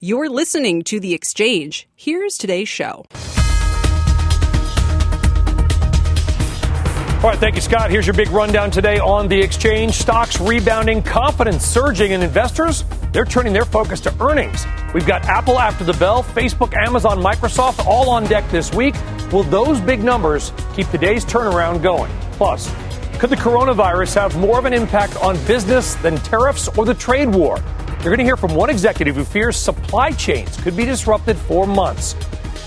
You're listening to The Exchange. Here's today's show. All right, thank you, Scott. Here's your big rundown today on the exchange. Stocks rebounding, confidence surging, and investors, they're turning their focus to earnings. We've got Apple after the bell, Facebook, Amazon, Microsoft all on deck this week. Will those big numbers keep today's turnaround going? Plus, could the coronavirus have more of an impact on business than tariffs or the trade war? You're going to hear from one executive who fears supply chains could be disrupted for months.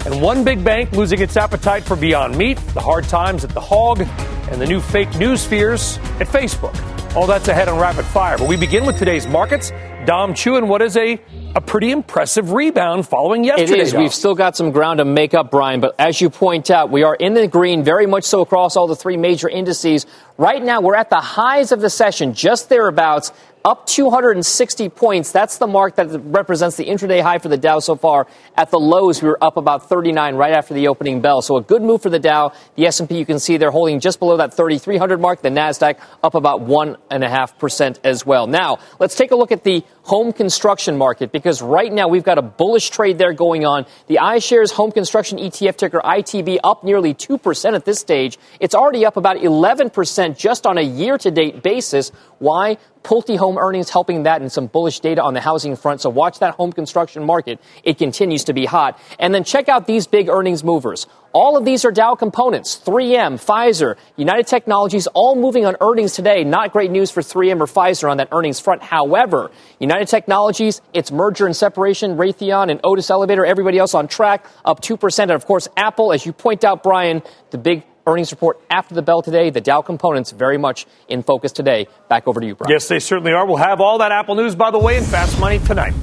And one big bank losing its appetite for Beyond Meat, the hard times at the hog, and the new fake news fears at Facebook. All that's ahead on Rapid Fire. But we begin with today's markets. Dom Chu and what is a a pretty impressive rebound following yesterday. It is. We've still got some ground to make up, Brian, but as you point out, we are in the green, very much so across all the three major indices. Right now, we're at the highs of the session, just thereabouts, up 260 points. That's the mark that represents the intraday high for the Dow so far. At the lows, we were up about 39 right after the opening bell. So a good move for the Dow. The S&P, you can see they're holding just below that 3,300 mark. The Nasdaq up about one and a half percent as well. Now let's take a look at the home construction market because right now we've got a bullish trade there going on. The iShares Home Construction ETF ticker ITB up nearly 2% at this stage. It's already up about 11% just on a year to date basis. Why? Pulte home earnings helping that and some bullish data on the housing front. So watch that home construction market. It continues to be hot. And then check out these big earnings movers. All of these are Dow components. 3M, Pfizer, United Technologies, all moving on earnings today. Not great news for 3M or Pfizer on that earnings front. However, United Technologies, its merger and separation, Raytheon and Otis Elevator, everybody else on track, up 2%. And of course, Apple, as you point out, Brian, the big earnings report after the bell today. The Dow components very much in focus today. Back over to you, Brian. Yes, they certainly are. We'll have all that Apple news, by the way, in Fast Money tonight.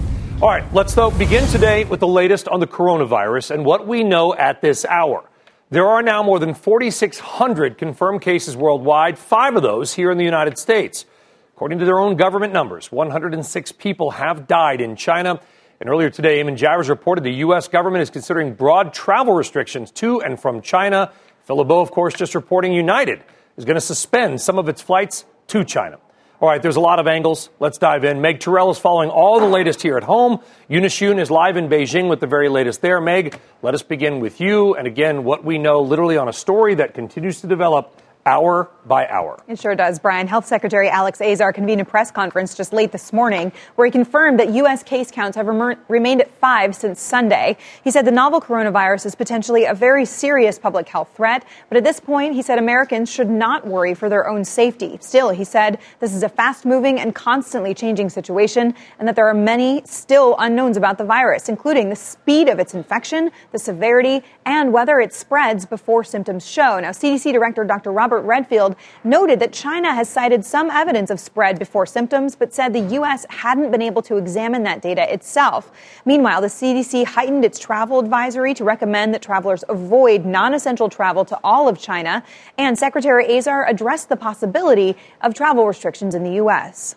All right, let's though begin today with the latest on the coronavirus and what we know at this hour. There are now more than 4,600 confirmed cases worldwide, five of those here in the United States. According to their own government numbers, 106 people have died in China. And earlier today, Eamon Javers reported the U.S. government is considering broad travel restrictions to and from China Phil LeBeau, of course, just reporting United is going to suspend some of its flights to China. All right, there's a lot of angles. Let's dive in. Meg Terrell is following all the latest here at home. Yoon is live in Beijing with the very latest there. Meg, let us begin with you. And again, what we know literally on a story that continues to develop hour by hour. It sure does, Brian. Health Secretary Alex Azar convened a press conference just late this morning where he confirmed that U.S. case counts have rem- remained at five since Sunday. He said the novel coronavirus is potentially a very serious public health threat, but at this point, he said Americans should not worry for their own safety. Still, he said this is a fast moving and constantly changing situation and that there are many still unknowns about the virus, including the speed of its infection, the severity, and whether it spreads before symptoms show. Now, CDC Director Dr. Robert Robert Redfield noted that China has cited some evidence of spread before symptoms, but said the U.S. hadn't been able to examine that data itself. Meanwhile, the CDC heightened its travel advisory to recommend that travelers avoid non essential travel to all of China, and Secretary Azar addressed the possibility of travel restrictions in the U.S.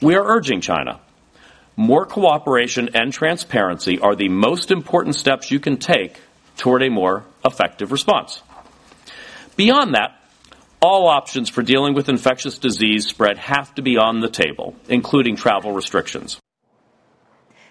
We are urging China. More cooperation and transparency are the most important steps you can take toward a more effective response. Beyond that, all options for dealing with infectious disease spread have to be on the table, including travel restrictions.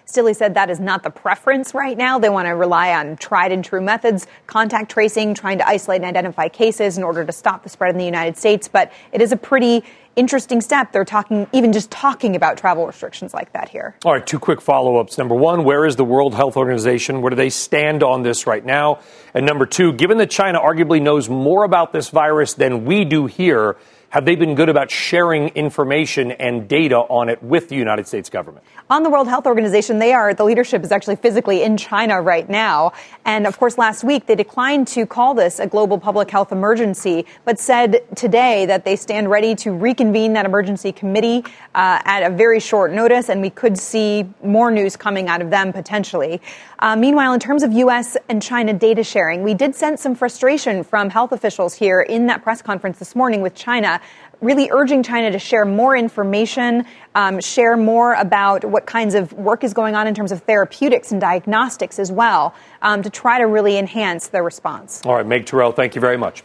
Still, he said that is not the preference right now. They want to rely on tried and true methods, contact tracing, trying to isolate and identify cases in order to stop the spread in the United States. But it is a pretty interesting step. They're talking, even just talking about travel restrictions like that here. All right, two quick follow ups. Number one, where is the World Health Organization? Where do they stand on this right now? And number two, given that China arguably knows more about this virus than we do here, have they been good about sharing information and data on it with the United States government? On the World Health Organization, they are, the leadership is actually physically in China right now. And of course, last week they declined to call this a global public health emergency, but said today that they stand ready to reconvene that emergency committee uh, at a very short notice, and we could see more news coming out of them potentially. Uh, meanwhile, in terms of U.S. and China data sharing, we did sense some frustration from health officials here in that press conference this morning with China really urging China to share more information, um, share more about what kinds of work is going on in terms of therapeutics and diagnostics as well, um, to try to really enhance their response. All right, Meg Terrell, thank you very much.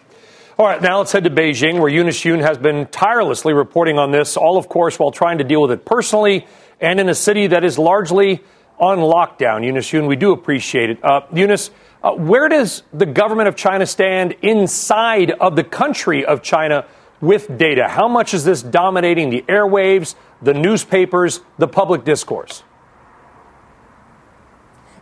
All right, now let's head to Beijing, where Eunice Yoon has been tirelessly reporting on this, all, of course, while trying to deal with it personally and in a city that is largely on lockdown. Eunice Yoon, we do appreciate it. Uh, Eunice, uh, where does the government of China stand inside of the country of China with data? How much is this dominating the airwaves, the newspapers, the public discourse?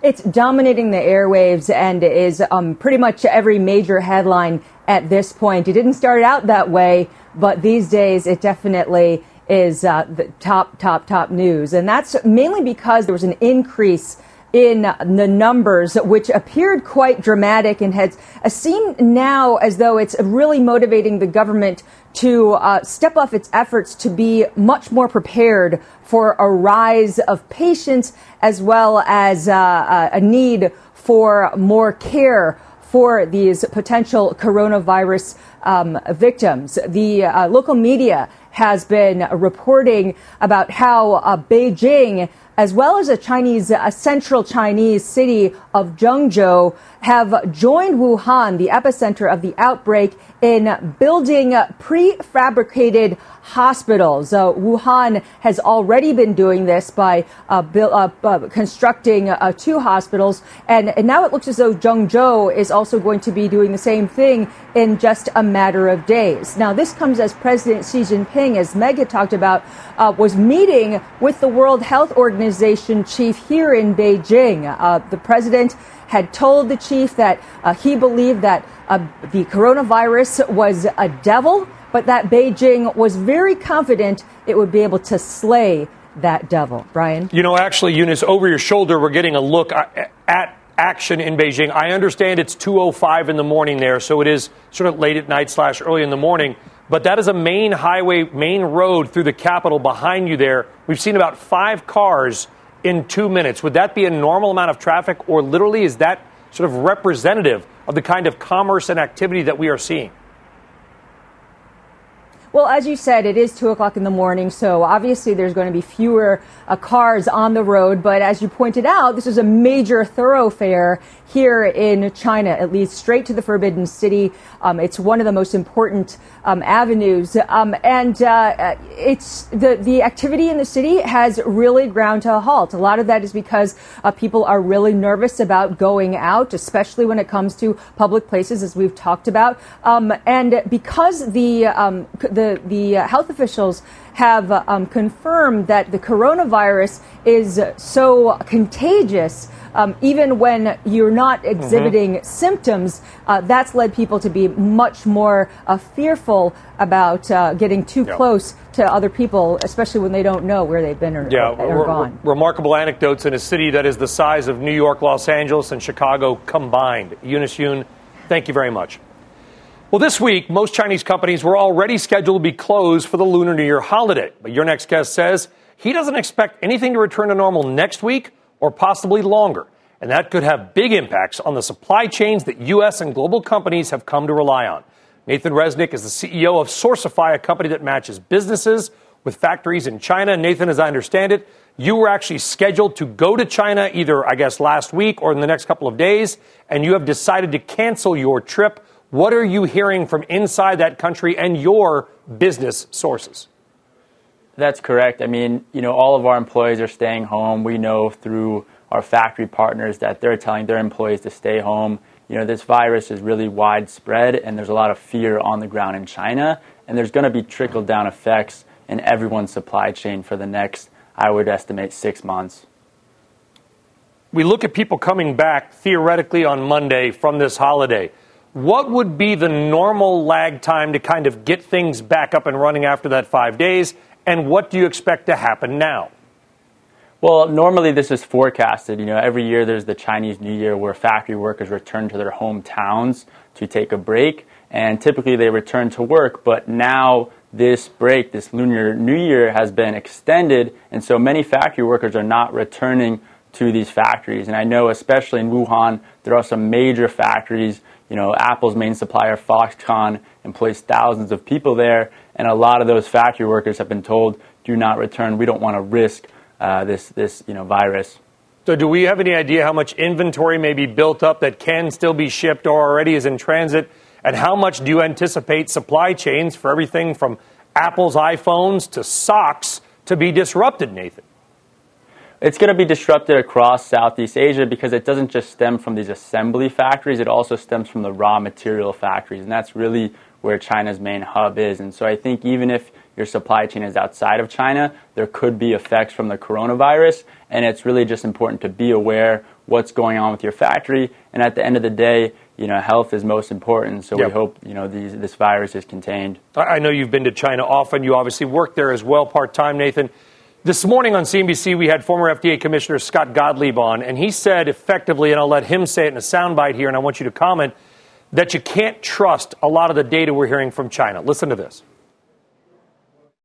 It's dominating the airwaves and is um, pretty much every major headline at this point. It didn't start out that way, but these days it definitely is uh, the top, top, top news. And that's mainly because there was an increase in the numbers, which appeared quite dramatic and has seemed now as though it's really motivating the government to uh, step up its efforts to be much more prepared for a rise of patients as well as uh, uh a need for more care for these potential coronavirus um, victims. The uh, local media has been reporting about how uh, Beijing as well as a Chinese, a central Chinese city of Zhengzhou, have joined Wuhan, the epicenter of the outbreak, in building prefabricated hospitals. Uh, Wuhan has already been doing this by uh, build, uh, constructing uh, two hospitals, and, and, now it looks as though Zhengzhou is also going to be doing the same thing in just a matter of days. Now, this comes as President Xi Jinping, as Meg had talked about, uh, was meeting with the World Health Organization chief here in Beijing. Uh, the president had told the chief that uh, he believed that uh, the coronavirus was a devil but that Beijing was very confident it would be able to slay that devil. Brian? You know, actually, Eunice, over your shoulder, we're getting a look at action in Beijing. I understand it's 2.05 in the morning there, so it is sort of late at night slash early in the morning. But that is a main highway, main road through the capital behind you there. We've seen about five cars in two minutes. Would that be a normal amount of traffic, or literally is that sort of representative of the kind of commerce and activity that we are seeing? Well, as you said, it is two o'clock in the morning, so obviously there's going to be fewer uh, cars on the road. But as you pointed out, this is a major thoroughfare here in China. It leads straight to the Forbidden City. Um, it's one of the most important um, avenues, um, and uh, it's the the activity in the city has really ground to a halt. A lot of that is because uh, people are really nervous about going out, especially when it comes to public places, as we've talked about, um, and because the um, the the, the uh, health officials have uh, um, confirmed that the coronavirus is so contagious. Um, even when you're not mm-hmm. exhibiting mm-hmm. symptoms, uh, that's led people to be much more uh, fearful about uh, getting too yeah. close to other people, especially when they don't know where they've been or, yeah, or, or gone. remarkable anecdotes in a city that is the size of New York, Los Angeles, and Chicago combined. Eunice Yoon, thank you very much. Well, this week, most Chinese companies were already scheduled to be closed for the Lunar New Year holiday. But your next guest says he doesn't expect anything to return to normal next week or possibly longer. And that could have big impacts on the supply chains that U.S. and global companies have come to rely on. Nathan Resnick is the CEO of Sourcify, a company that matches businesses with factories in China. Nathan, as I understand it, you were actually scheduled to go to China either, I guess, last week or in the next couple of days, and you have decided to cancel your trip. What are you hearing from inside that country and your business sources? That's correct. I mean, you know, all of our employees are staying home. We know through our factory partners that they're telling their employees to stay home. You know, this virus is really widespread and there's a lot of fear on the ground in China. And there's going to be trickle down effects in everyone's supply chain for the next, I would estimate, six months. We look at people coming back theoretically on Monday from this holiday. What would be the normal lag time to kind of get things back up and running after that five days? And what do you expect to happen now? Well, normally this is forecasted. You know, every year there's the Chinese New Year where factory workers return to their hometowns to take a break, and typically they return to work. But now this break, this Lunar New Year, has been extended, and so many factory workers are not returning to these factories. And I know, especially in Wuhan, there are some major factories. You know, Apple's main supplier, Foxconn, employs thousands of people there, and a lot of those factory workers have been told, "Do not return. We don't want to risk." uh, this this you know virus. So, do we have any idea how much inventory may be built up that can still be shipped or already is in transit? And how much do you anticipate supply chains for everything from Apple's iPhones to socks to be disrupted, Nathan? It's going to be disrupted across Southeast Asia because it doesn't just stem from these assembly factories, it also stems from the raw material factories. And that's really where China's main hub is. And so I think even if your supply chain is outside of China, there could be effects from the coronavirus. And it's really just important to be aware what's going on with your factory. And at the end of the day, you know, health is most important. So yep. we hope, you know, these, this virus is contained. I know you've been to China often. You obviously work there as well part time, Nathan. This morning on CNBC, we had former FDA Commissioner Scott Gottlieb on, and he said effectively, and I'll let him say it in a soundbite here, and I want you to comment, that you can't trust a lot of the data we're hearing from China. Listen to this.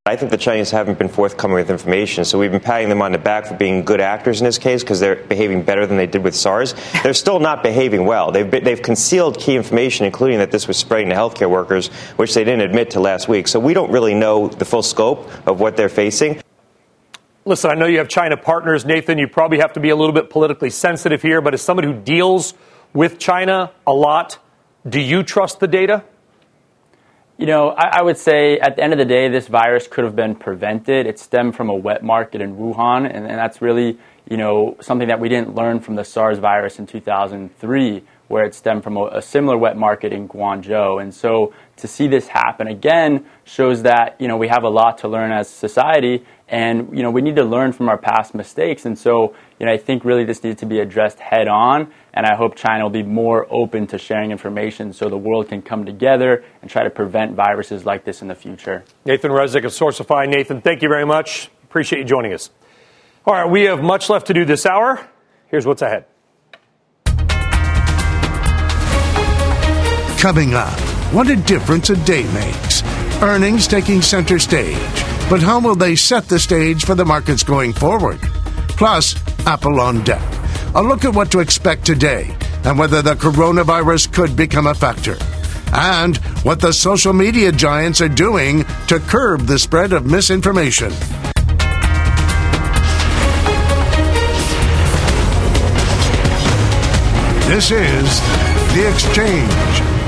I think the Chinese haven't been forthcoming with information, so we've been patting them on the back for being good actors in this case because they're behaving better than they did with SARS. They're still not behaving well. They've, been, they've concealed key information, including that this was spreading to healthcare workers, which they didn't admit to last week. So we don't really know the full scope of what they're facing. Listen, I know you have China partners, Nathan. You probably have to be a little bit politically sensitive here, but as somebody who deals with China a lot, do you trust the data? You know, I, I, would say at the end of the day, this virus could have been prevented. It stemmed from a wet market in Wuhan, and, and that's really, you know, something that we didn't learn from the SARS virus in 2003, where it stemmed from a, a similar wet market in Guangzhou. And so to see this happen again shows that, you know, we have a lot to learn as a society, and, you know, we need to learn from our past mistakes. And so, you know, I think really this needs to be addressed head on and I hope China will be more open to sharing information so the world can come together and try to prevent viruses like this in the future. Nathan Resnick of Sourcify. Nathan, thank you very much. Appreciate you joining us. All right, we have much left to do this hour. Here's what's ahead. Coming up, what a difference a day makes. Earnings taking center stage. But how will they set the stage for the markets going forward? Plus, Apple on deck a look at what to expect today and whether the coronavirus could become a factor. And what the social media giants are doing to curb the spread of misinformation. This is The Exchange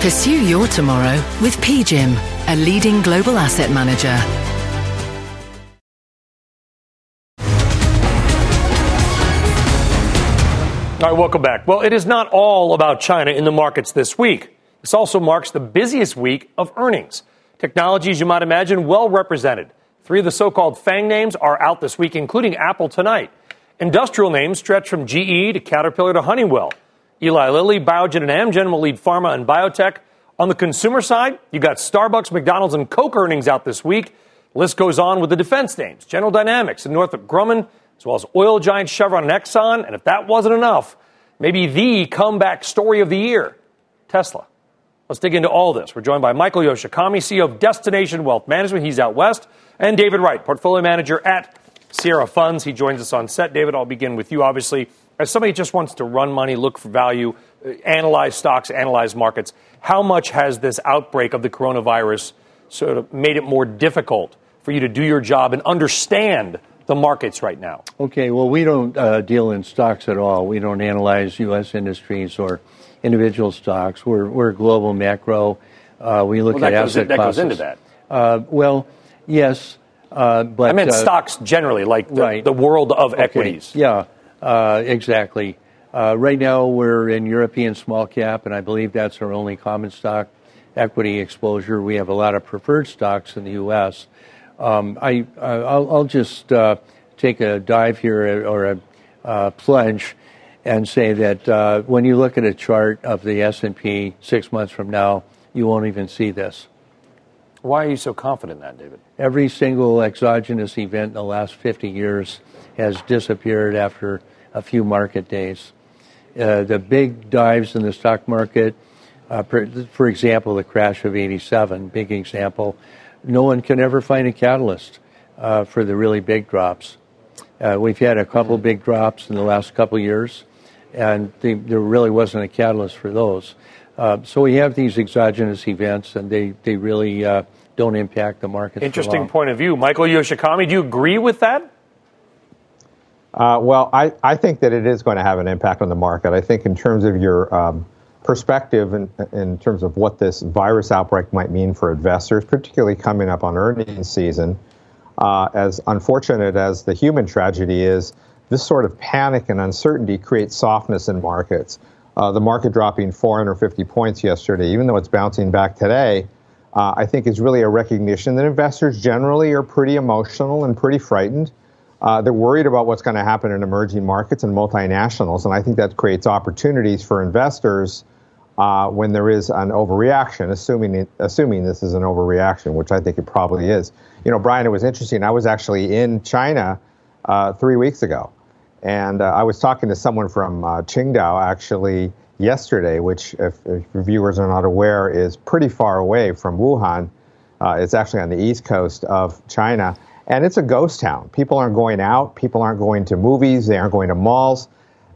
Pursue your tomorrow with PGIM, a leading global asset manager. All right, welcome back. Well, it is not all about China in the markets this week. This also marks the busiest week of earnings. Technologies, you might imagine, well represented. Three of the so called FANG names are out this week, including Apple tonight. Industrial names stretch from GE to Caterpillar to Honeywell. Eli Lilly, Biogen, and Amgen will lead pharma and biotech. On the consumer side, you got Starbucks, McDonald's, and Coke earnings out this week. list goes on with the defense names General Dynamics and Northrop Grumman as well as oil giant Chevron and Exxon. And if that wasn't enough, maybe the comeback story of the year Tesla. Let's dig into all this. We're joined by Michael Yoshikami, CEO of Destination Wealth Management. He's out west. And David Wright, portfolio manager at Sierra Funds. He joins us on set. David, I'll begin with you. Obviously, as somebody just wants to run money, look for value, uh, analyze stocks, analyze markets, how much has this outbreak of the coronavirus sort of made it more difficult for you to do your job and understand the markets right now? Okay, well, we don't uh, deal in stocks at all. We don't analyze U.S. industries or individual stocks. We're, we're global macro. Uh, we look well, at that asset that classes. goes into that. Uh, well, yes, uh, but I meant uh, stocks generally, like the, right. the world of Okay. equities. Yeah, uh, exactly. Uh, right now, we're in European small cap, and I believe that's our only common stock equity exposure. We have a lot of preferred stocks in the U.S. Um, I, I'll, I'll just uh, take a dive here or a uh, plunge and say that uh, when you look at a chart of the S&P six months from now, you won't even see this. Why are you so confident in that, David? Every single exogenous event in the last 50 years has disappeared after a few market days. Uh, the big dives in the stock market, uh, per, for example, the crash of 87, big example, no one can ever find a catalyst uh, for the really big drops. Uh, we've had a couple big drops in the last couple years, and they, there really wasn't a catalyst for those. Uh, so we have these exogenous events, and they, they really uh, don't impact the market. Interesting point of view. Michael Yoshikami, do you agree with that? Uh, well, I, I think that it is going to have an impact on the market. I think in terms of your um, perspective in, in terms of what this virus outbreak might mean for investors, particularly coming up on earnings season, uh, as unfortunate as the human tragedy is, this sort of panic and uncertainty creates softness in markets. Uh, the market dropping 450 points yesterday, even though it's bouncing back today, uh, I think is really a recognition that investors generally are pretty emotional and pretty frightened. Uh, they're worried about what's going to happen in emerging markets and multinationals, and I think that creates opportunities for investors uh, when there is an overreaction, assuming it, assuming this is an overreaction, which I think it probably is. You know, Brian, it was interesting. I was actually in China uh, three weeks ago, and uh, I was talking to someone from uh, Qingdao actually yesterday, which, if, if viewers are not aware, is pretty far away from Wuhan. Uh, it's actually on the east coast of China, and it's a ghost town. People aren't going out. People aren't going to movies. They aren't going to malls.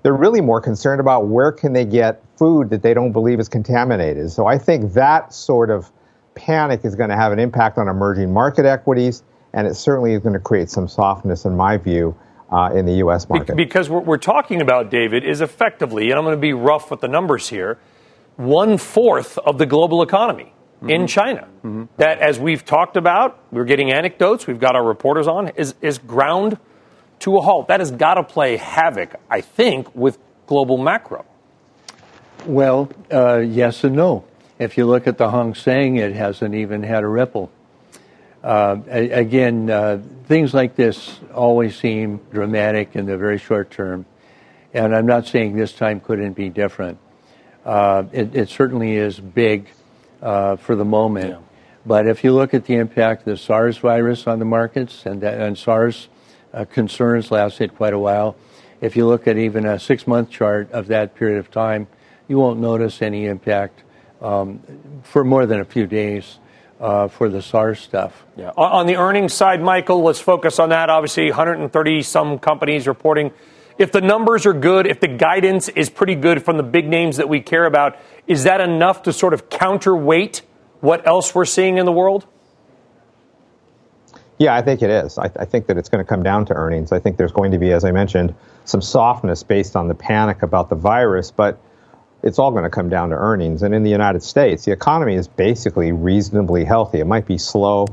They're really more concerned about where can they get food that they don't believe is contaminated. So I think that sort of panic is going to have an impact on emerging market equities, and it certainly is going to create some softness, in my view, uh, in the U.S. market. Because what we're talking about, David, is effectively, and I'm going to be rough with the numbers here, one fourth of the global economy mm-hmm. in China. Mm-hmm. That, as we've talked about, we're getting anecdotes, we've got our reporters on, is, is ground to a halt. That has got to play havoc, I think, with global macro. Well, uh, yes and no. If you look at the Hang Seng, it hasn't even had a ripple. Uh, again, uh, things like this always seem dramatic in the very short term, and I'm not saying this time couldn't be different. Uh, it, it, certainly is big uh, for the moment, yeah. but if you look at the impact of the SARS virus on the markets, and, that, and SARS uh, concerns lasted quite a while, if you look at even a six-month chart of that period of time, you won't notice any impact um, for more than a few days. Uh, for the SARS stuff. Yeah. On the earnings side, Michael, let's focus on that. Obviously, 130 some companies reporting. If the numbers are good, if the guidance is pretty good from the big names that we care about, is that enough to sort of counterweight what else we're seeing in the world? Yeah, I think it is. I, I think that it's going to come down to earnings. I think there's going to be, as I mentioned, some softness based on the panic about the virus, but it's all going to come down to earnings. And in the United States, the economy is basically reasonably healthy. It might be slow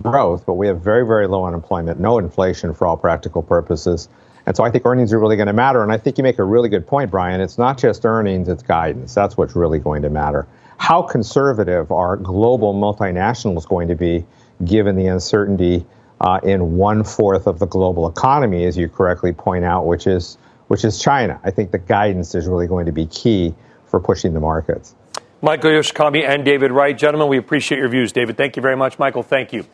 growth, but we have very, very low unemployment, no inflation for all practical purposes. And so I think earnings are really going to matter. And I think you make a really good point, Brian. It's not just earnings, it's guidance. That's what's really going to matter. How conservative are global multinationals going to be given the uncertainty uh, in one fourth of the global economy, as you correctly point out, which is which is China. I think the guidance is really going to be key for pushing the markets. Michael Yoshikami and David Wright. Gentlemen, we appreciate your views. David, thank you very much. Michael, thank you.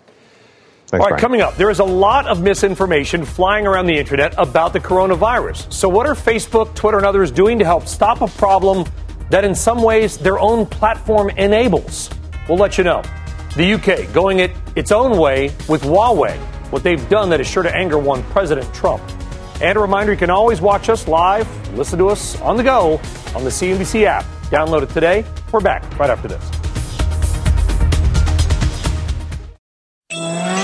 Thanks, All right, Brian. coming up, there is a lot of misinformation flying around the internet about the coronavirus. So, what are Facebook, Twitter, and others doing to help stop a problem that, in some ways, their own platform enables? We'll let you know. The UK going it its own way with Huawei, what they've done that is sure to anger one President Trump. And a reminder you can always watch us live, listen to us on the go on the CNBC app. Download it today. We're back right after this.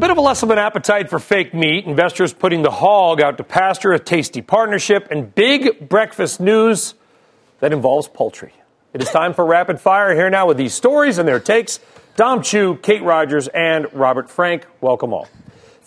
Bit of a less of an appetite for fake meat. Investors putting the hog out to pasture, a tasty partnership, and big breakfast news that involves poultry. It is time for rapid fire here now with these stories and their takes. Dom Chu, Kate Rogers, and Robert Frank. Welcome all.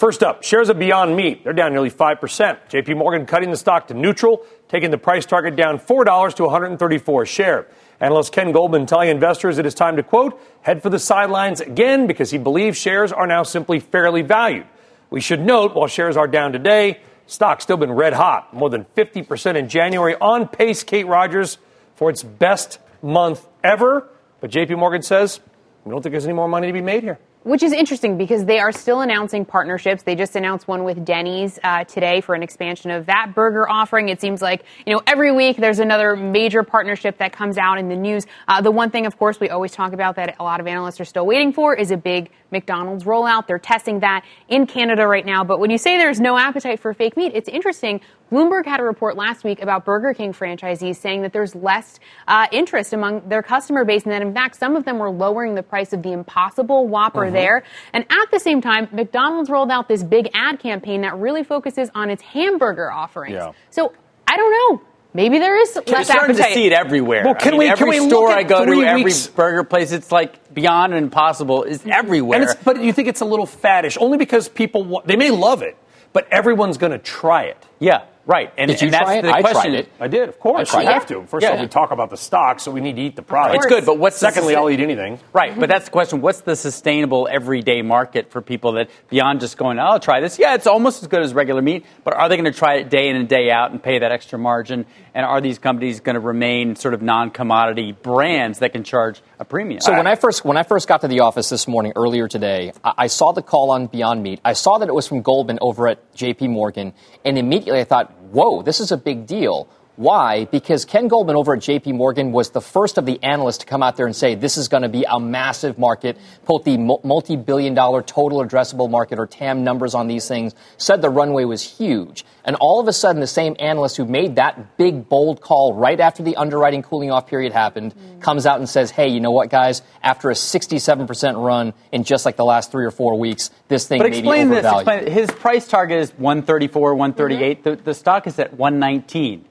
First up, shares of Beyond Meat. They're down nearly 5%. JP Morgan cutting the stock to neutral, taking the price target down $4 to 134 a share. Analyst Ken Goldman telling investors it is time to, quote, head for the sidelines again because he believes shares are now simply fairly valued. We should note, while shares are down today, stock's still been red hot, more than 50% in January, on pace, Kate Rogers, for its best month ever. But JP Morgan says, we don't think there's any more money to be made here. Which is interesting because they are still announcing partnerships. They just announced one with Denny's uh, today for an expansion of that burger offering. It seems like, you know, every week there's another major partnership that comes out in the news. Uh, the one thing, of course, we always talk about that a lot of analysts are still waiting for is a big McDonald's rollout. They're testing that in Canada right now. But when you say there's no appetite for fake meat, it's interesting. Bloomberg had a report last week about Burger King franchisees saying that there's less uh, interest among their customer base, and that in fact some of them were lowering the price of the Impossible Whopper Uh-huh. there. And at the same time, McDonald's rolled out this big ad campaign that really focuses on its hamburger offerings. Yeah. So I don't know. Maybe there is We're less starting appetite. to see it everywhere. Well, I can mean, we- can every we look store at I go to, three every burger place, it's like beyond impossible is everywhere. And it's, but you think it's a little faddish, only because people, they may love it, but everyone's going to try it. Yeah, right. And, Did you and that's it? the I tried question. it. I did, of course. I You have to. First Yeah. of all, we talk about the stock, so we need to eat the product. It's good, but what's the secondly? I'll eat anything. Right, but that's the question. What's the sustainable everyday market for people that beyond just going, "Oh, I'll try this? Yeah, it's almost as good as regular meat, but are they going to try it day in and day out and pay that extra margin? And are these companies going to remain sort of non commodity brands that can charge a premium? So when I first when I first got to the office this morning earlier today, I, I saw the call on Beyond Meat. I saw that it was from Goldman over at J.P. Morgan, and immediately I thought, "Whoa, this is a big deal." Why? Because Ken Goldman over at JP Morgan was the first of the analysts to come out there and say this is going to be a massive market, put the multi billion dollar total addressable market or TAM numbers on these things, said the runway was huge. And all of a sudden, the same analyst who made that big, bold call right after the underwriting cooling off period happened mm. comes out and says, hey, you know what, guys? After a 67% run in just like the last three or four weeks, this thing but may explain be this. Explain, his price target is 134, 138. Mm-hmm. The, the stock is at 119.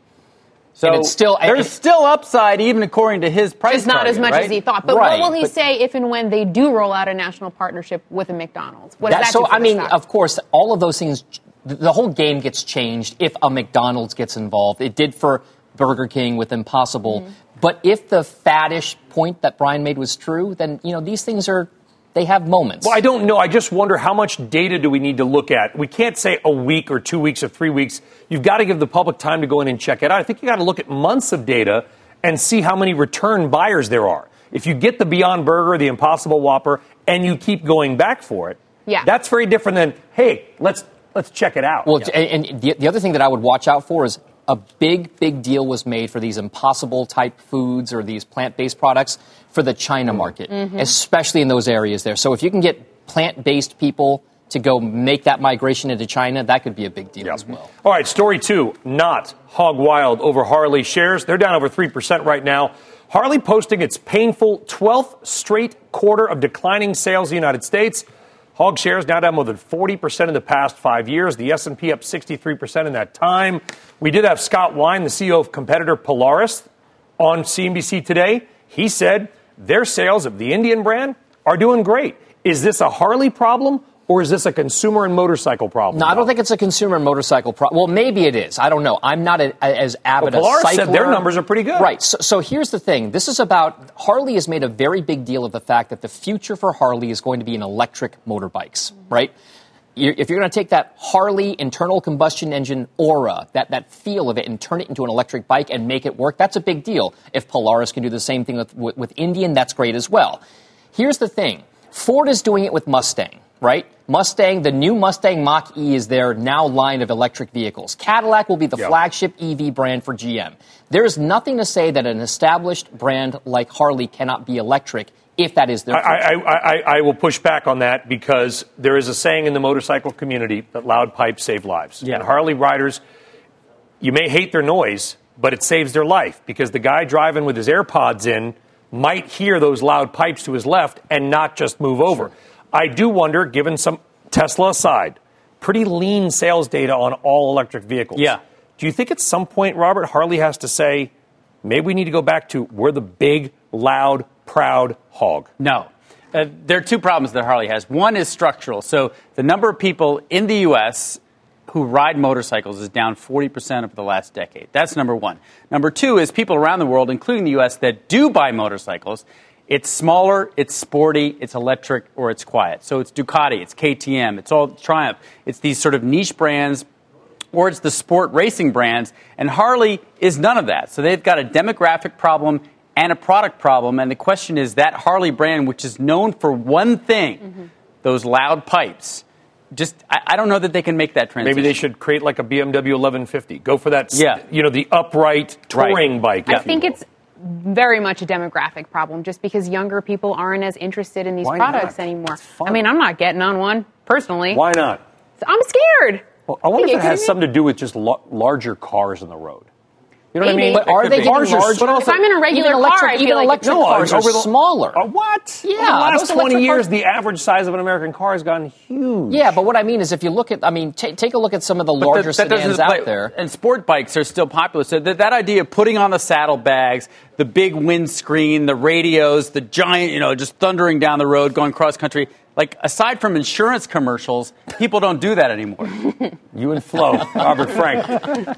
So And it's still- there's and- still upside even according to his price. Just not as much right? as he thought. But Right, what will he say if and when they do roll out a national partnership with a McDonald's? What That- that so I mean, stock? of course, all of those things. The whole game gets changed if a McDonald's gets involved. It did for Burger King with Impossible. Mm-hmm. But if the faddish point that Brian made was true, then you know these things are they have moments. Well, I don't know. I just wonder how much data do we need to look at? We can't say a week or two weeks or three weeks. You've got to give the public time to go in and check it out. I think you got to look at months of data and see how many return buyers there are. If you get the Beyond Burger, the Impossible Whopper, and you keep going back for it, Yeah. that's very different than hey, let's let's check it out. Well, and, and the, the other thing that I would watch out for is a big, big deal was made for these impossible type foods or these plant based products for the China market, Mhm. especially in those areas there. So if you can get plant based people to go make that migration into China, that could be a big deal as well. All right, story two, not hog wild over Harley shares. They're down over 3% right now. Harley posting its painful 12th straight quarter of declining sales in the United States. Hog shares now down more than 40% in the past five years. The S&P up 63% in that time. We did have Scott Wine, the CEO of competitor Polaris, on CNBC today. He said their sales of the Indian brand are doing great. Is this a Harley problem or is this a consumer and motorcycle problem? No, I don't think it's a consumer and motorcycle problem. Well, maybe it is. I don't know. I'm not a, a- as avid Well, a cycler. said their numbers are pretty good. Right. So, so here's the thing. This is about Harley has made a very big deal of the fact that the future for Harley is going to be in electric motorbikes. Right. If you're going to take that Harley internal combustion engine aura, that, that feel of it, and turn it into an electric bike and make it work, that's a big deal. If Polaris can do the same thing with, with, with Indian, that's great as well. Here's the thing Ford is doing it with Mustang, right? Mustang, the new Mustang Mach E is their now line of electric vehicles. Cadillac will be the Yep. flagship EV brand for GM. There is nothing to say that an established brand like Harley cannot be electric if that is their I, I, I, I will push back on that because there is a saying in the motorcycle community that loud pipes save lives. Yeah. And Harley riders, you may hate their noise, but it saves their life because the guy driving with his AirPods in might hear those loud pipes to his left and not just move over. I do wonder, given some Tesla aside, pretty lean sales data on all electric vehicles. Yeah. Do you think at some point, Robert, Harley has to say, maybe we need to go back to we're the big, loud, proud hog? No. Uh, there are two problems that Harley has. One is structural. So the number of people in the U.S. who ride motorcycles is down 40% over the last decade. That's number one. Number two is people around the world, including the U.S., that do buy motorcycles. It's smaller, it's sporty, it's electric, or it's quiet. So it's Ducati, it's KTM, it's all Triumph. It's these sort of niche brands or it's the sport racing brands. And Harley is none of that. So they've got a demographic problem and a product problem. And the question is that Harley brand, which is known for one thing, mm-hmm. those loud pipes, just I, I don't know that they can make that transition. Maybe they should create like a BMW 1150. Go for that, Yeah. you know, the upright touring bike. I think it's very much a demographic problem just because younger people aren't as interested in these Why products not? anymore. I mean, I'm not getting on one personally. Why not? I'm scared. Well, I wonder if it has something to do with just lo- larger cars on the road. You know what I mean? But are they could getting Cars are- larger? also- If I'm in a regular even car, electric, I feel even like electric No, cars over are the- smaller. Uh, what? Yeah, Over the last 20 years, cars- the average size of an American car has gone huge. Yeah, but what I mean is, if you look at, I mean, ta take a look at some of the But larger that- that sedans doesn't out there. And sport bikes are still popular. So that, that idea of putting on the saddlebags, the big windscreen, the radios, the giant, you know, just thundering down the road, going cross country. Like, aside from insurance commercials, people don't do that anymore. You and Flo, Robert Frank.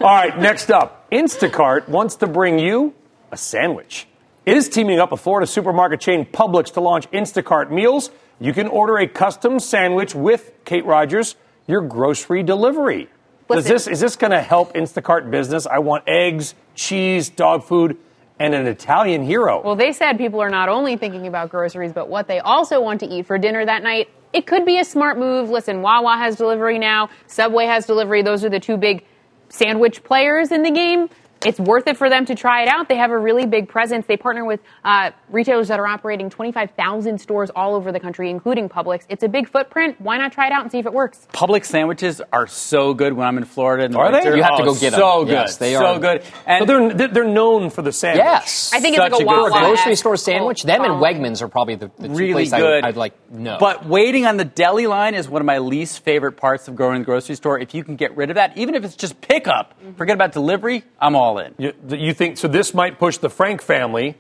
All right, next up, Instacart wants to bring you a sandwich. It is teaming up with Florida supermarket chain Publix to launch Instacart meals. You can order a custom sandwich with Kate Rogers, your grocery delivery. Does this is this going to help Instacart business? I want eggs, cheese, dog food, and an Italian hero. Well, they said people are not only thinking about groceries, but what they also want to eat for dinner that night. It could be a smart move. Listen, Wawa has delivery now, Subway has delivery. Those are the two big sandwich players in the game. It's worth it for them to try it out. They have a really big presence. They partner with uh, retailers that are operating 25,000 stores all over the country, including Publix. It's a big footprint. Why not try it out and see if it works? Publix sandwiches are so good when I'm in Florida. In the Are they? You have to Oh, go get 'em. So good. Yes, they so are. So good. so And they're they're- they're known for the sandwich. Yes. I think it's like a a good Wawa. Grocery store sandwich, them and. Wegmans are probably the, the two really places I good. would, I'd like no. But waiting on the deli line is one of my least favorite parts of going to the grocery store. If you can get rid of that, even if it's just pickup, forget about delivery, I'm all in. You, you think so? This might push the Frank family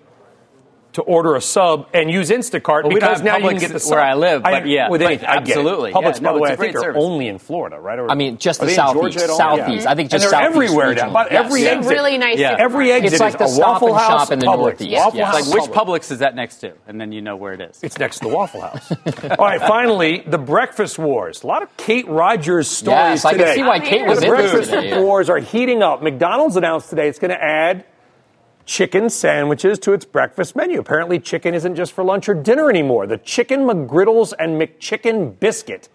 to order a sub and use Instacart Well, because have now you can get the sub. where I live, but yeah, with but anything, I absolutely. Publix, Yeah, by no, the way, it's a I think great they're only in Florida, right? Or, I mean, just the they in southeast. Georgia at all? Southeast. I think just and they're everywhere region. now. About Yes. every Yeah. exit. Really nice Yeah. Every exit It's like is the a Stop Waffle and House, Shop in the Publix. Northeast. Waffle Yes. House, Like, which Publix. Publix is that next to? And then you know where it is. It's next to the Waffle House. All right, finally, the Breakfast Wars. A lot of Kate Rogers stories Yes, I can see why Kate was the in this Breakfast. Wars are heating up. McDonald's announced today it's going to add chicken sandwiches to its breakfast menu. Apparently, chicken isn't just for lunch or dinner anymore. The Chicken McGriddles and McChicken Biscuit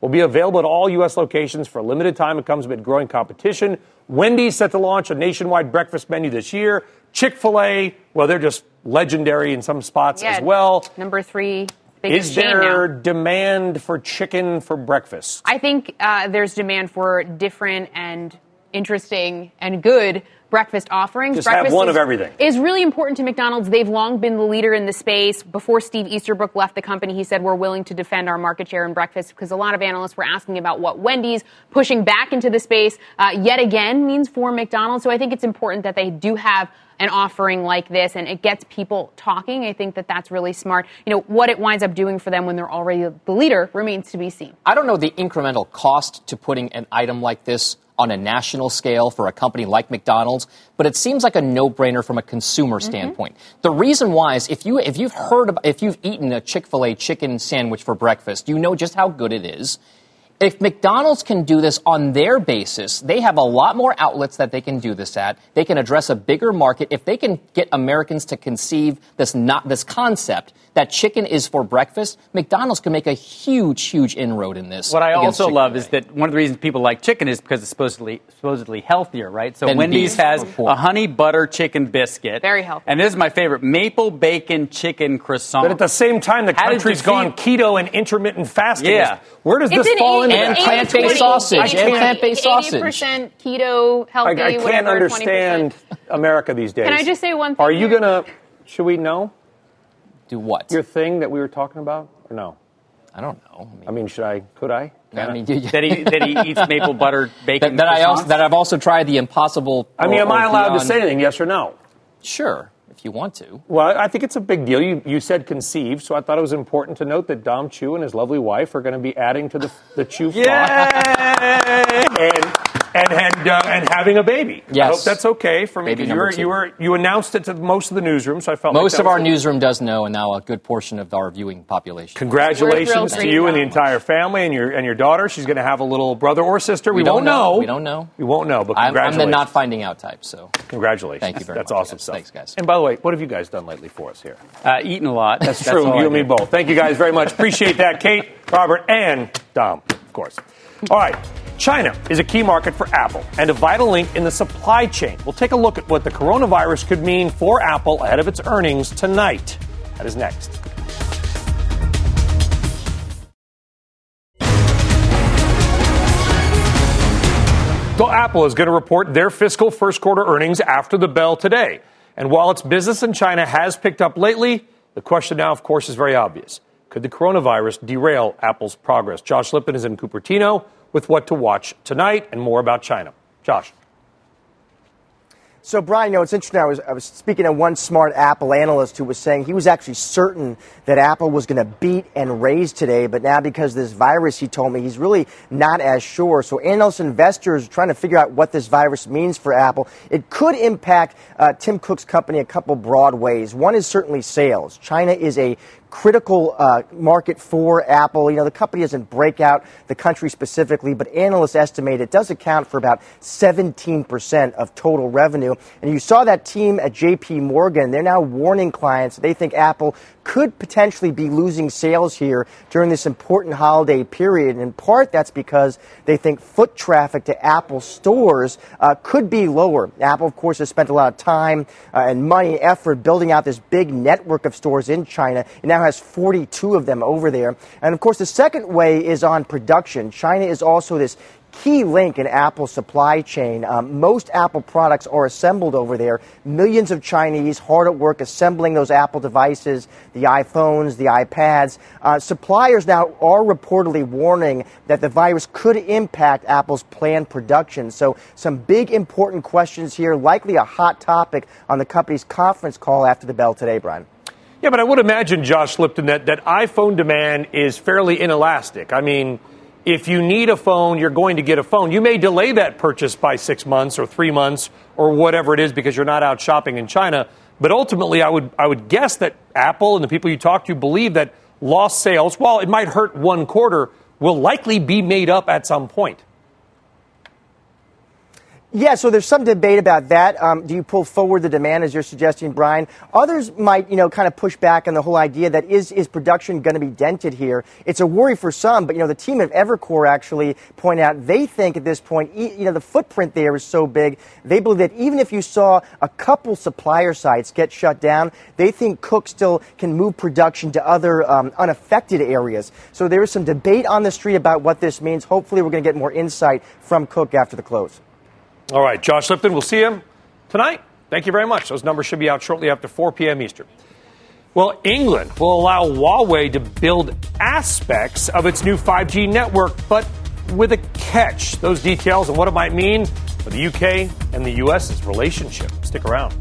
will be available at all U.S. locations for a limited time. It comes amid growing competition. Wendy's set to launch a nationwide breakfast menu this year. Chick fil A, well, they're just legendary in some spots Yeah, as well. Number three Is there demand for chicken for breakfast? I think uh, there's demand for different and interesting and good breakfast offerings. Just have breakfast one is, of everything. Is really important to McDonald's. They've long been the leader in the space. Before Steve Easterbrook left the company, he said we're willing to defend our market share in breakfast because a lot of analysts were asking about what Wendy's pushing back into the space uh, yet again means for McDonald's. So I think it's important that they do have an offering like this and it gets people talking. I think that that's really smart. You know, what it winds up doing for them when they're already the leader remains to be seen. I don't know the incremental cost to putting an item like this on a national scale for a company like McDonald's, but it seems like a no-brainer from a consumer mm-hmm. standpoint. The reason why is if you if you've heard about, if you've eaten a Chick-fil-A chicken sandwich for breakfast, you know just how good it is. If McDonald's can do this on their basis, they have a lot more outlets that they can do this at. They can address a bigger market. If they can get Americans to conceive this not this concept, that chicken is for breakfast, McDonald's can make a huge, huge inroad in this. What I also Chick-fil-A. love is that one of the reasons people like chicken is because it's supposedly supposedly healthier, right? So Than Wendy's has a honey butter chicken biscuit, Very healthy. and this is my favorite: maple bacon chicken croissant. But at the same time, the How did country's gone keto and intermittent fasting. Yeah. Where does It's this an fall 80 into And plant-based 80, sausage, 80, and plant-based sausage. 80% keto, healthy, I can't whatever, understand America these days. Can I just say one thing Are you going to, should we know Do what? your thing that we were talking about or no? I don't know. I mean, should I, could I? I mean, that he that he eats maple butter bacon. that, that I also that I've also tried the impossible. I mean, am I or allowed to say anything, yes or no? Sure, if you want to. Well, I think it's a big deal. You, you said conceived, so I thought it was important to note that Dom Chu and his lovely wife are going to be adding to the, the Chu flock. and and and, uh, and having a baby. I Yes. hope that's okay for me. Baby 'cause you were, two. you were you announced it to most of the newsroom, so I felt like Most that of our a- newsroom does know, and now a good portion of our viewing population. Congratulations to you, you and the entire family and your and your daughter. She's going to have a little brother or sister. We, We don't won't know. know. We don't know. We won't know. But I'm, I'm the not finding out type, so Congratulations. Thank you very That's much, awesome guys. stuff. Thanks, guys. And by the way, what have you guys done lately for us here? uh, eating a lot. That's true. you I and me both. Thank you guys very much. Appreciate that, Kate, Robert, and Dom, of course. All right. China is a key market for Apple and a vital link in the supply chain. We'll take a look at what the coronavirus could mean for Apple ahead of its earnings tonight. That is next. So Apple is going to report their fiscal first quarter earnings after the bell today. And while its business in China has picked up lately, the question now, of course, is very obvious. Could the coronavirus derail Apple's progress? Josh Lipton is in Cupertino with what to watch tonight and more about China. Josh. So, Brian, you know, it's interesting. I was, I was speaking to one smart Apple analyst who was saying he was actually certain that Apple was going to beat and raise today, but now because of this virus, he told me he's really not as sure. So, analysts investors are trying to figure out what this virus means for Apple. It could impact uh, Tim Cook's company a couple broad ways. One is certainly sales. China is a critical uh, market for Apple. You know, the company doesn't break out the country specifically, but analysts estimate it does account for about 17% of total revenue. And you saw that team at JP Morgan. They're now warning clients they think Apple could potentially be losing sales here during this important holiday period. In part, that's because they think foot traffic to Apple stores uh, could be lower. Apple, of course, has spent a lot of time uh, and money and effort building out this big network of stores in China. It now has 42 of them over there. And of course, the second way is on production. China is also this key link in Apple's supply chain. Um, most Apple products are assembled over there. Millions of Chinese hard at work assembling those Apple devices, the iPhones, the iPads. Uh, suppliers now are reportedly warning that the virus could impact Apple's planned production. So, some big important questions here, likely a hot topic on the company's conference call after the bell today, Brian. Yeah, but I would imagine, Josh Lipton, that, that iPhone demand is fairly inelastic. I mean, if you need a phone, you're going to get a phone. You may delay that purchase by six months or three months or whatever it is because you're not out shopping in China. But ultimately, I would, I would guess that Apple and the people you talk to believe that lost sales, while it might hurt one quarter, will likely be made up at some point. Yeah, so there's some debate about that. Um, do you pull forward the demand, as you're suggesting, Brian? Others might, you know, kind of push back on the whole idea that is is production going to be dented here? It's a worry for some, but you know, the team at Evercore actually point out they think at this point, you know, the footprint there is so big. They believe that even if you saw a couple supplier sites get shut down, they think Cook still can move production to other um, unaffected areas. So there is some debate on the street about what this means. Hopefully, we're going to get more insight from Cook after the close. All right, Josh Lipton, we'll see him tonight. Thank you very much. Those numbers should be out shortly after 4 p.m. Eastern. Well, England will allow Huawei to build aspects of its new 5G network, but with a catch. Those details and what it might mean for the UK and the US's relationship. Stick around.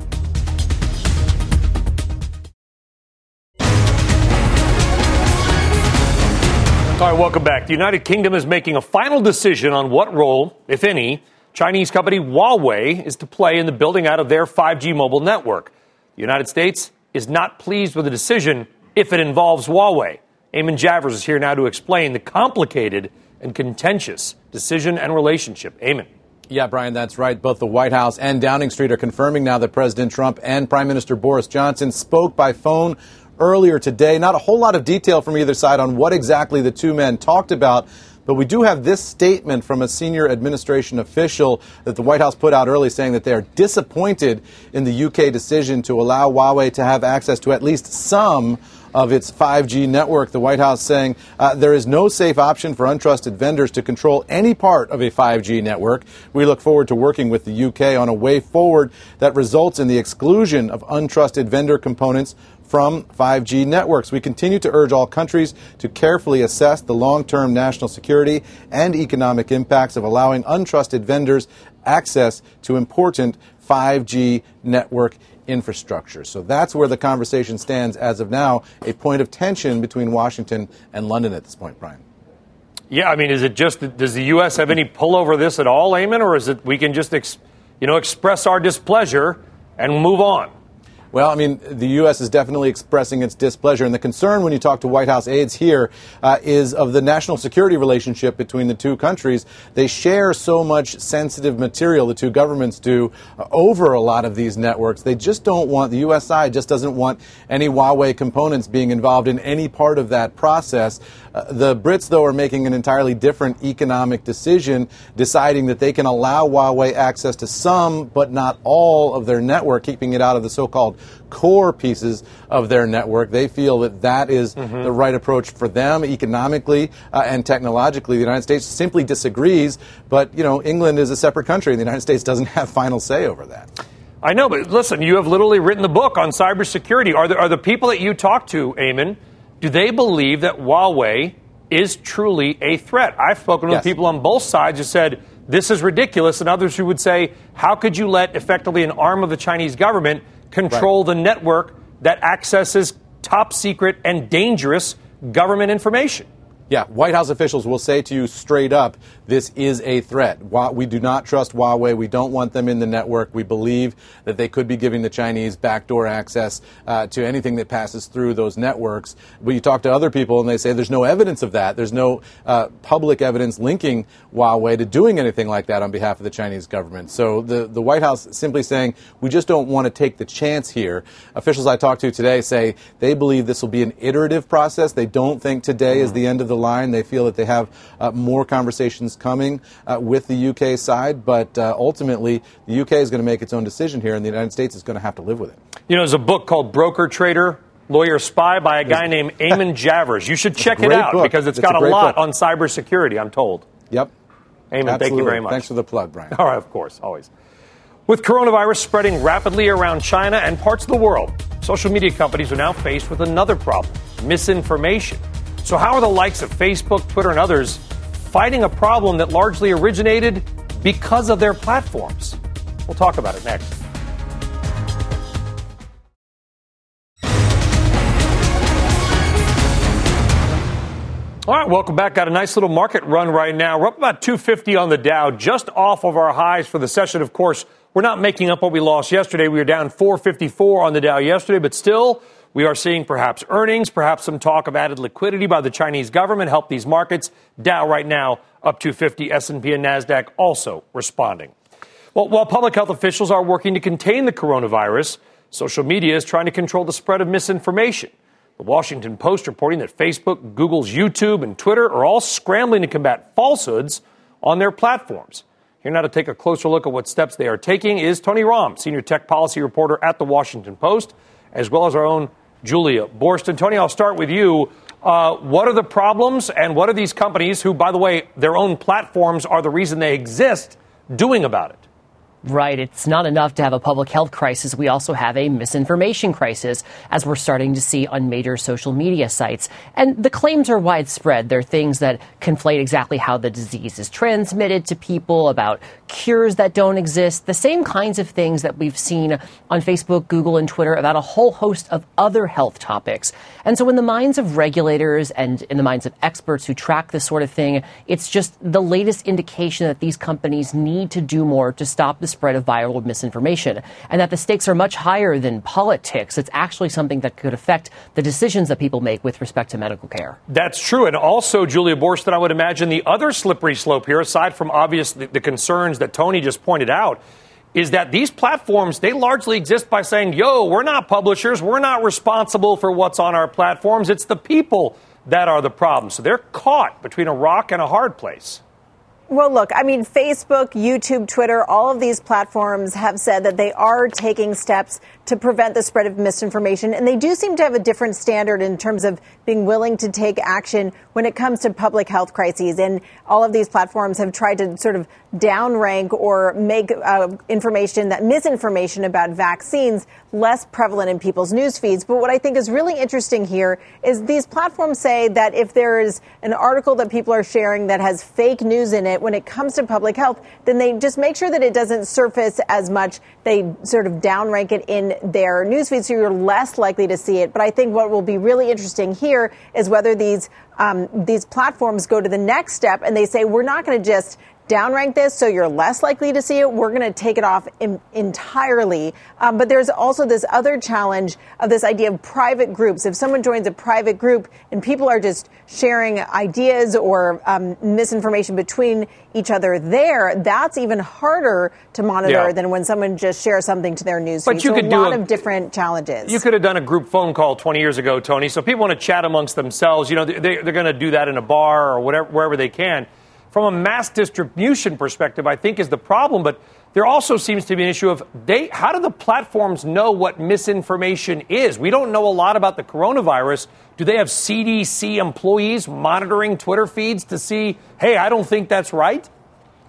All right, welcome back. The United Kingdom is making a final decision on what role, if any, Chinese company Huawei is to play in the building out of their 5G mobile network. The United States is not pleased with the decision if it involves Huawei. Eamon Javers is here now to explain the complicated and contentious decision and relationship. Eamon. Yeah, Brian, that's right. Both the White House and Downing Street are confirming now that President Trump and Prime Minister Boris Johnson spoke by phone earlier today. Not a whole lot of detail from either side on what exactly the two men talked about. But we do have this statement from a senior administration official that the White House put out early saying that they are disappointed in the UK decision to allow Huawei to have access to at least some of its 5G network. The White House saying uh, there is no safe option for untrusted vendors to control any part of a 5G network. We look forward to working with the UK on a way forward that results in the exclusion of untrusted vendor components from 5G networks. We continue to urge all countries to carefully assess the long term national security and economic impacts of allowing untrusted vendors access to important 5G network infrastructure. So that's where the conversation stands as of now, a point of tension between Washington and London at this point, Brian. Yeah, I mean, is it just does the U.S. have any pull over this at all, Eamon, or is it we can just ex, you know express our displeasure and move on? Well, I mean, the U.S. is definitely expressing its displeasure. And the concern when you talk to White House aides here uh, is of the national security relationship between the two countries. They share so much sensitive material, the two governments do, uh, over a lot of these networks. They just don't want, the U.S. side just doesn't want any Huawei components being involved in any part of that process. Uh, the Brits, though, are making an entirely different economic decision, deciding that they can allow Huawei access to some, but not all, of their network, keeping it out of the so called core pieces of their network. They feel that that is mm-hmm. the right approach for them economically uh, and technologically. The United States simply disagrees, but you know England is a separate country, and the United States doesn't have final say over that. I know, but listen, you have literally written the book on cybersecurity. Are the, are the people that you talk to, Eamon, do they believe that Huawei is truly a threat? I've spoken yes. with people on both sides who said this is ridiculous, and others who would say, how could you let effectively an arm of the Chinese government control right. the network that accesses top secret and dangerous government information. Yeah, White House officials will say to you straight up, this is a threat. We do not trust Huawei. We don't want them in the network. We believe that they could be giving the Chinese backdoor access uh, to anything that passes through those networks. But you talk to other people and they say there's no evidence of that. There's no uh, public evidence linking Huawei to doing anything like that on behalf of the Chinese government. So the, the White House simply saying, we just don't want to take the chance here. Officials I talked to today say they believe this will be an iterative process. They don't think today is the end of the line. They feel that they have uh, more conversations coming uh, with the UK side, but uh, ultimately the UK is going to make its own decision here, and the United States is going to have to live with it. You know, there's a book called Broker Trader. Lawyer Spy by a guy named Eamon Javers. You should check it out book. because it's, it's got a, a lot book. on cybersecurity, I'm told. Yep. Eamon, Absolutely. thank you very much. Thanks for the plug, Brian. All right, of course, always. With coronavirus spreading rapidly around China and parts of the world, social media companies are now faced with another problem misinformation. So, how are the likes of Facebook, Twitter, and others fighting a problem that largely originated because of their platforms? We'll talk about it next. All right, welcome back. Got a nice little market run right now. We're up about 250 on the Dow, just off of our highs for the session. Of course, we're not making up what we lost yesterday. We were down 454 on the Dow yesterday, but still we are seeing perhaps earnings, perhaps some talk of added liquidity by the Chinese government help these markets. Dow right now up 250, S&P and Nasdaq also responding. Well, while public health officials are working to contain the coronavirus, social media is trying to control the spread of misinformation. The Washington Post reporting that Facebook, Google's YouTube, and Twitter are all scrambling to combat falsehoods on their platforms. Here now to take a closer look at what steps they are taking is Tony Romm, senior tech policy reporter at the Washington Post, as well as our own Julia Boorstin. Tony, I'll start with you. Uh, what are the problems, and what are these companies, who, by the way, their own platforms are the reason they exist, doing about it? Right. It's not enough to have a public health crisis. We also have a misinformation crisis, as we're starting to see on major social media sites. And the claims are widespread. They're things that conflate exactly how the disease is transmitted to people, about cures that don't exist, the same kinds of things that we've seen on Facebook, Google, and Twitter about a whole host of other health topics. And so, in the minds of regulators and in the minds of experts who track this sort of thing, it's just the latest indication that these companies need to do more to stop the spread of viral misinformation, and that the stakes are much higher than politics. It's actually something that could affect the decisions that people make with respect to medical care. That's true. And also, Julia Boorstin, I would imagine the other slippery slope here, aside from obvious the, the concerns that Tony just pointed out, is that these platforms, they largely exist by saying, yo, we're not publishers. We're not responsible for what's on our platforms. It's the people that are the problem. So they're caught between a rock and a hard place. Well, look, I mean, Facebook, YouTube, Twitter, all of these platforms have said that they are taking steps to prevent the spread of misinformation. And they do seem to have a different standard in terms of being willing to take action when it comes to public health crises. And all of these platforms have tried to sort of downrank or make uh, information that misinformation about vaccines less prevalent in people's news feeds. But what I think is really interesting here is these platforms say that if there is an article that people are sharing that has fake news in it when it comes to public health, then they just make sure that it doesn't surface as much. They sort of downrank it in their newsfeed so you're less likely to see it. But I think what will be really interesting here is whether these um, these platforms go to the next step and they say we're not going to just downrank this so you're less likely to see it. We're going to take it off in, entirely. Um, but there's also this other challenge of this idea of private groups. If someone joins a private group and people are just sharing ideas or um, misinformation between each other there, that's even harder to monitor yeah. than when someone just shares something to their news but feed. You so could a do lot a, of different challenges. You could have done a group phone call 20 years ago, Tony. So people want to chat amongst themselves. You know, they, they're going to do that in a bar or whatever, wherever they can from a mass distribution perspective, I think is the problem. But there also seems to be an issue of they, how do the platforms know what misinformation is? We don't know a lot about the coronavirus. Do they have CDC employees monitoring Twitter feeds to see, hey, I don't think that's right?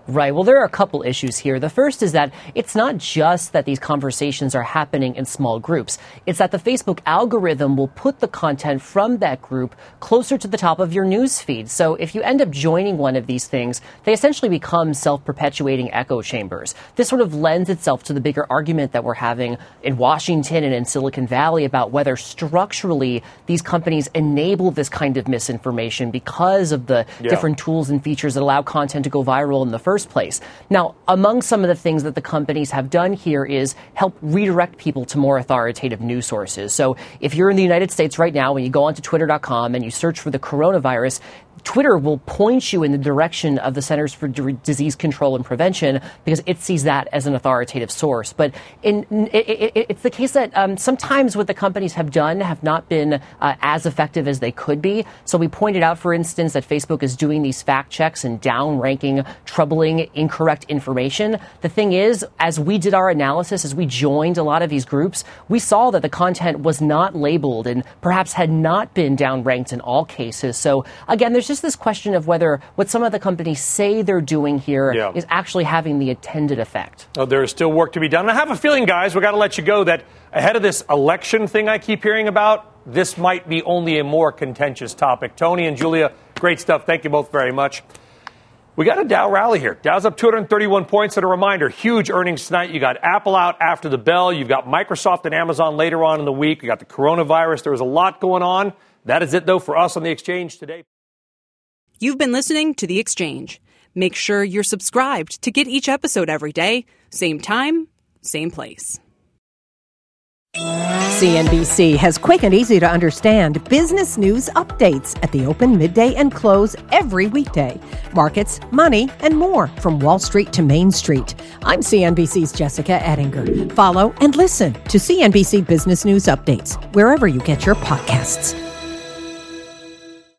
Right. Well, there are a couple issues here. The first is that it's not just that these conversations are happening in small groups. It's that the Facebook algorithm will put the content from that group closer to the top of your news feed. So if you end up joining one of these things, they essentially become self-perpetuating echo chambers. This sort of lends itself to the bigger argument that we're having in Washington and in Silicon Valley about whether structurally these companies enable this kind of misinformation because of the yeah. different tools and features that allow content to go viral in the first first place. Now, among some of the things that the companies have done here is help redirect people to more authoritative news sources. So if you're in the United States right now and you go onto twitter.com and you search for the coronavirus, Twitter will point you in the direction of the Centers for D- Disease Control and Prevention because it sees that as an authoritative source. But in, it, it, it's the case that um, sometimes what the companies have done have not been uh, as effective as they could be. So we pointed out, for instance, that Facebook is doing these fact checks and downranking troubling, incorrect information. The thing is, as we did our analysis, as we joined a lot of these groups, we saw that the content was not labeled and perhaps had not been downranked in all cases. So again, there's just this question of whether what some of the companies say they're doing here yeah. is actually having the intended effect. Oh, there is still work to be done. I have a feeling, guys, we've got to let you go that ahead of this election thing I keep hearing about, this might be only a more contentious topic. Tony and Julia, great stuff. Thank you both very much. We got a Dow rally here. Dow's up 231 points. And a reminder, huge earnings tonight. You got Apple out after the bell. You've got Microsoft and Amazon later on in the week. You got the coronavirus. There was a lot going on. That is it, though, for us on the exchange today. You've been listening to The Exchange. Make sure you're subscribed to get each episode every day, same time, same place. CNBC has quick and easy to understand business news updates at the open, midday, and close every weekday. Markets, money, and more from Wall Street to Main Street. I'm CNBC's Jessica Ettinger. Follow and listen to CNBC Business News Updates wherever you get your podcasts.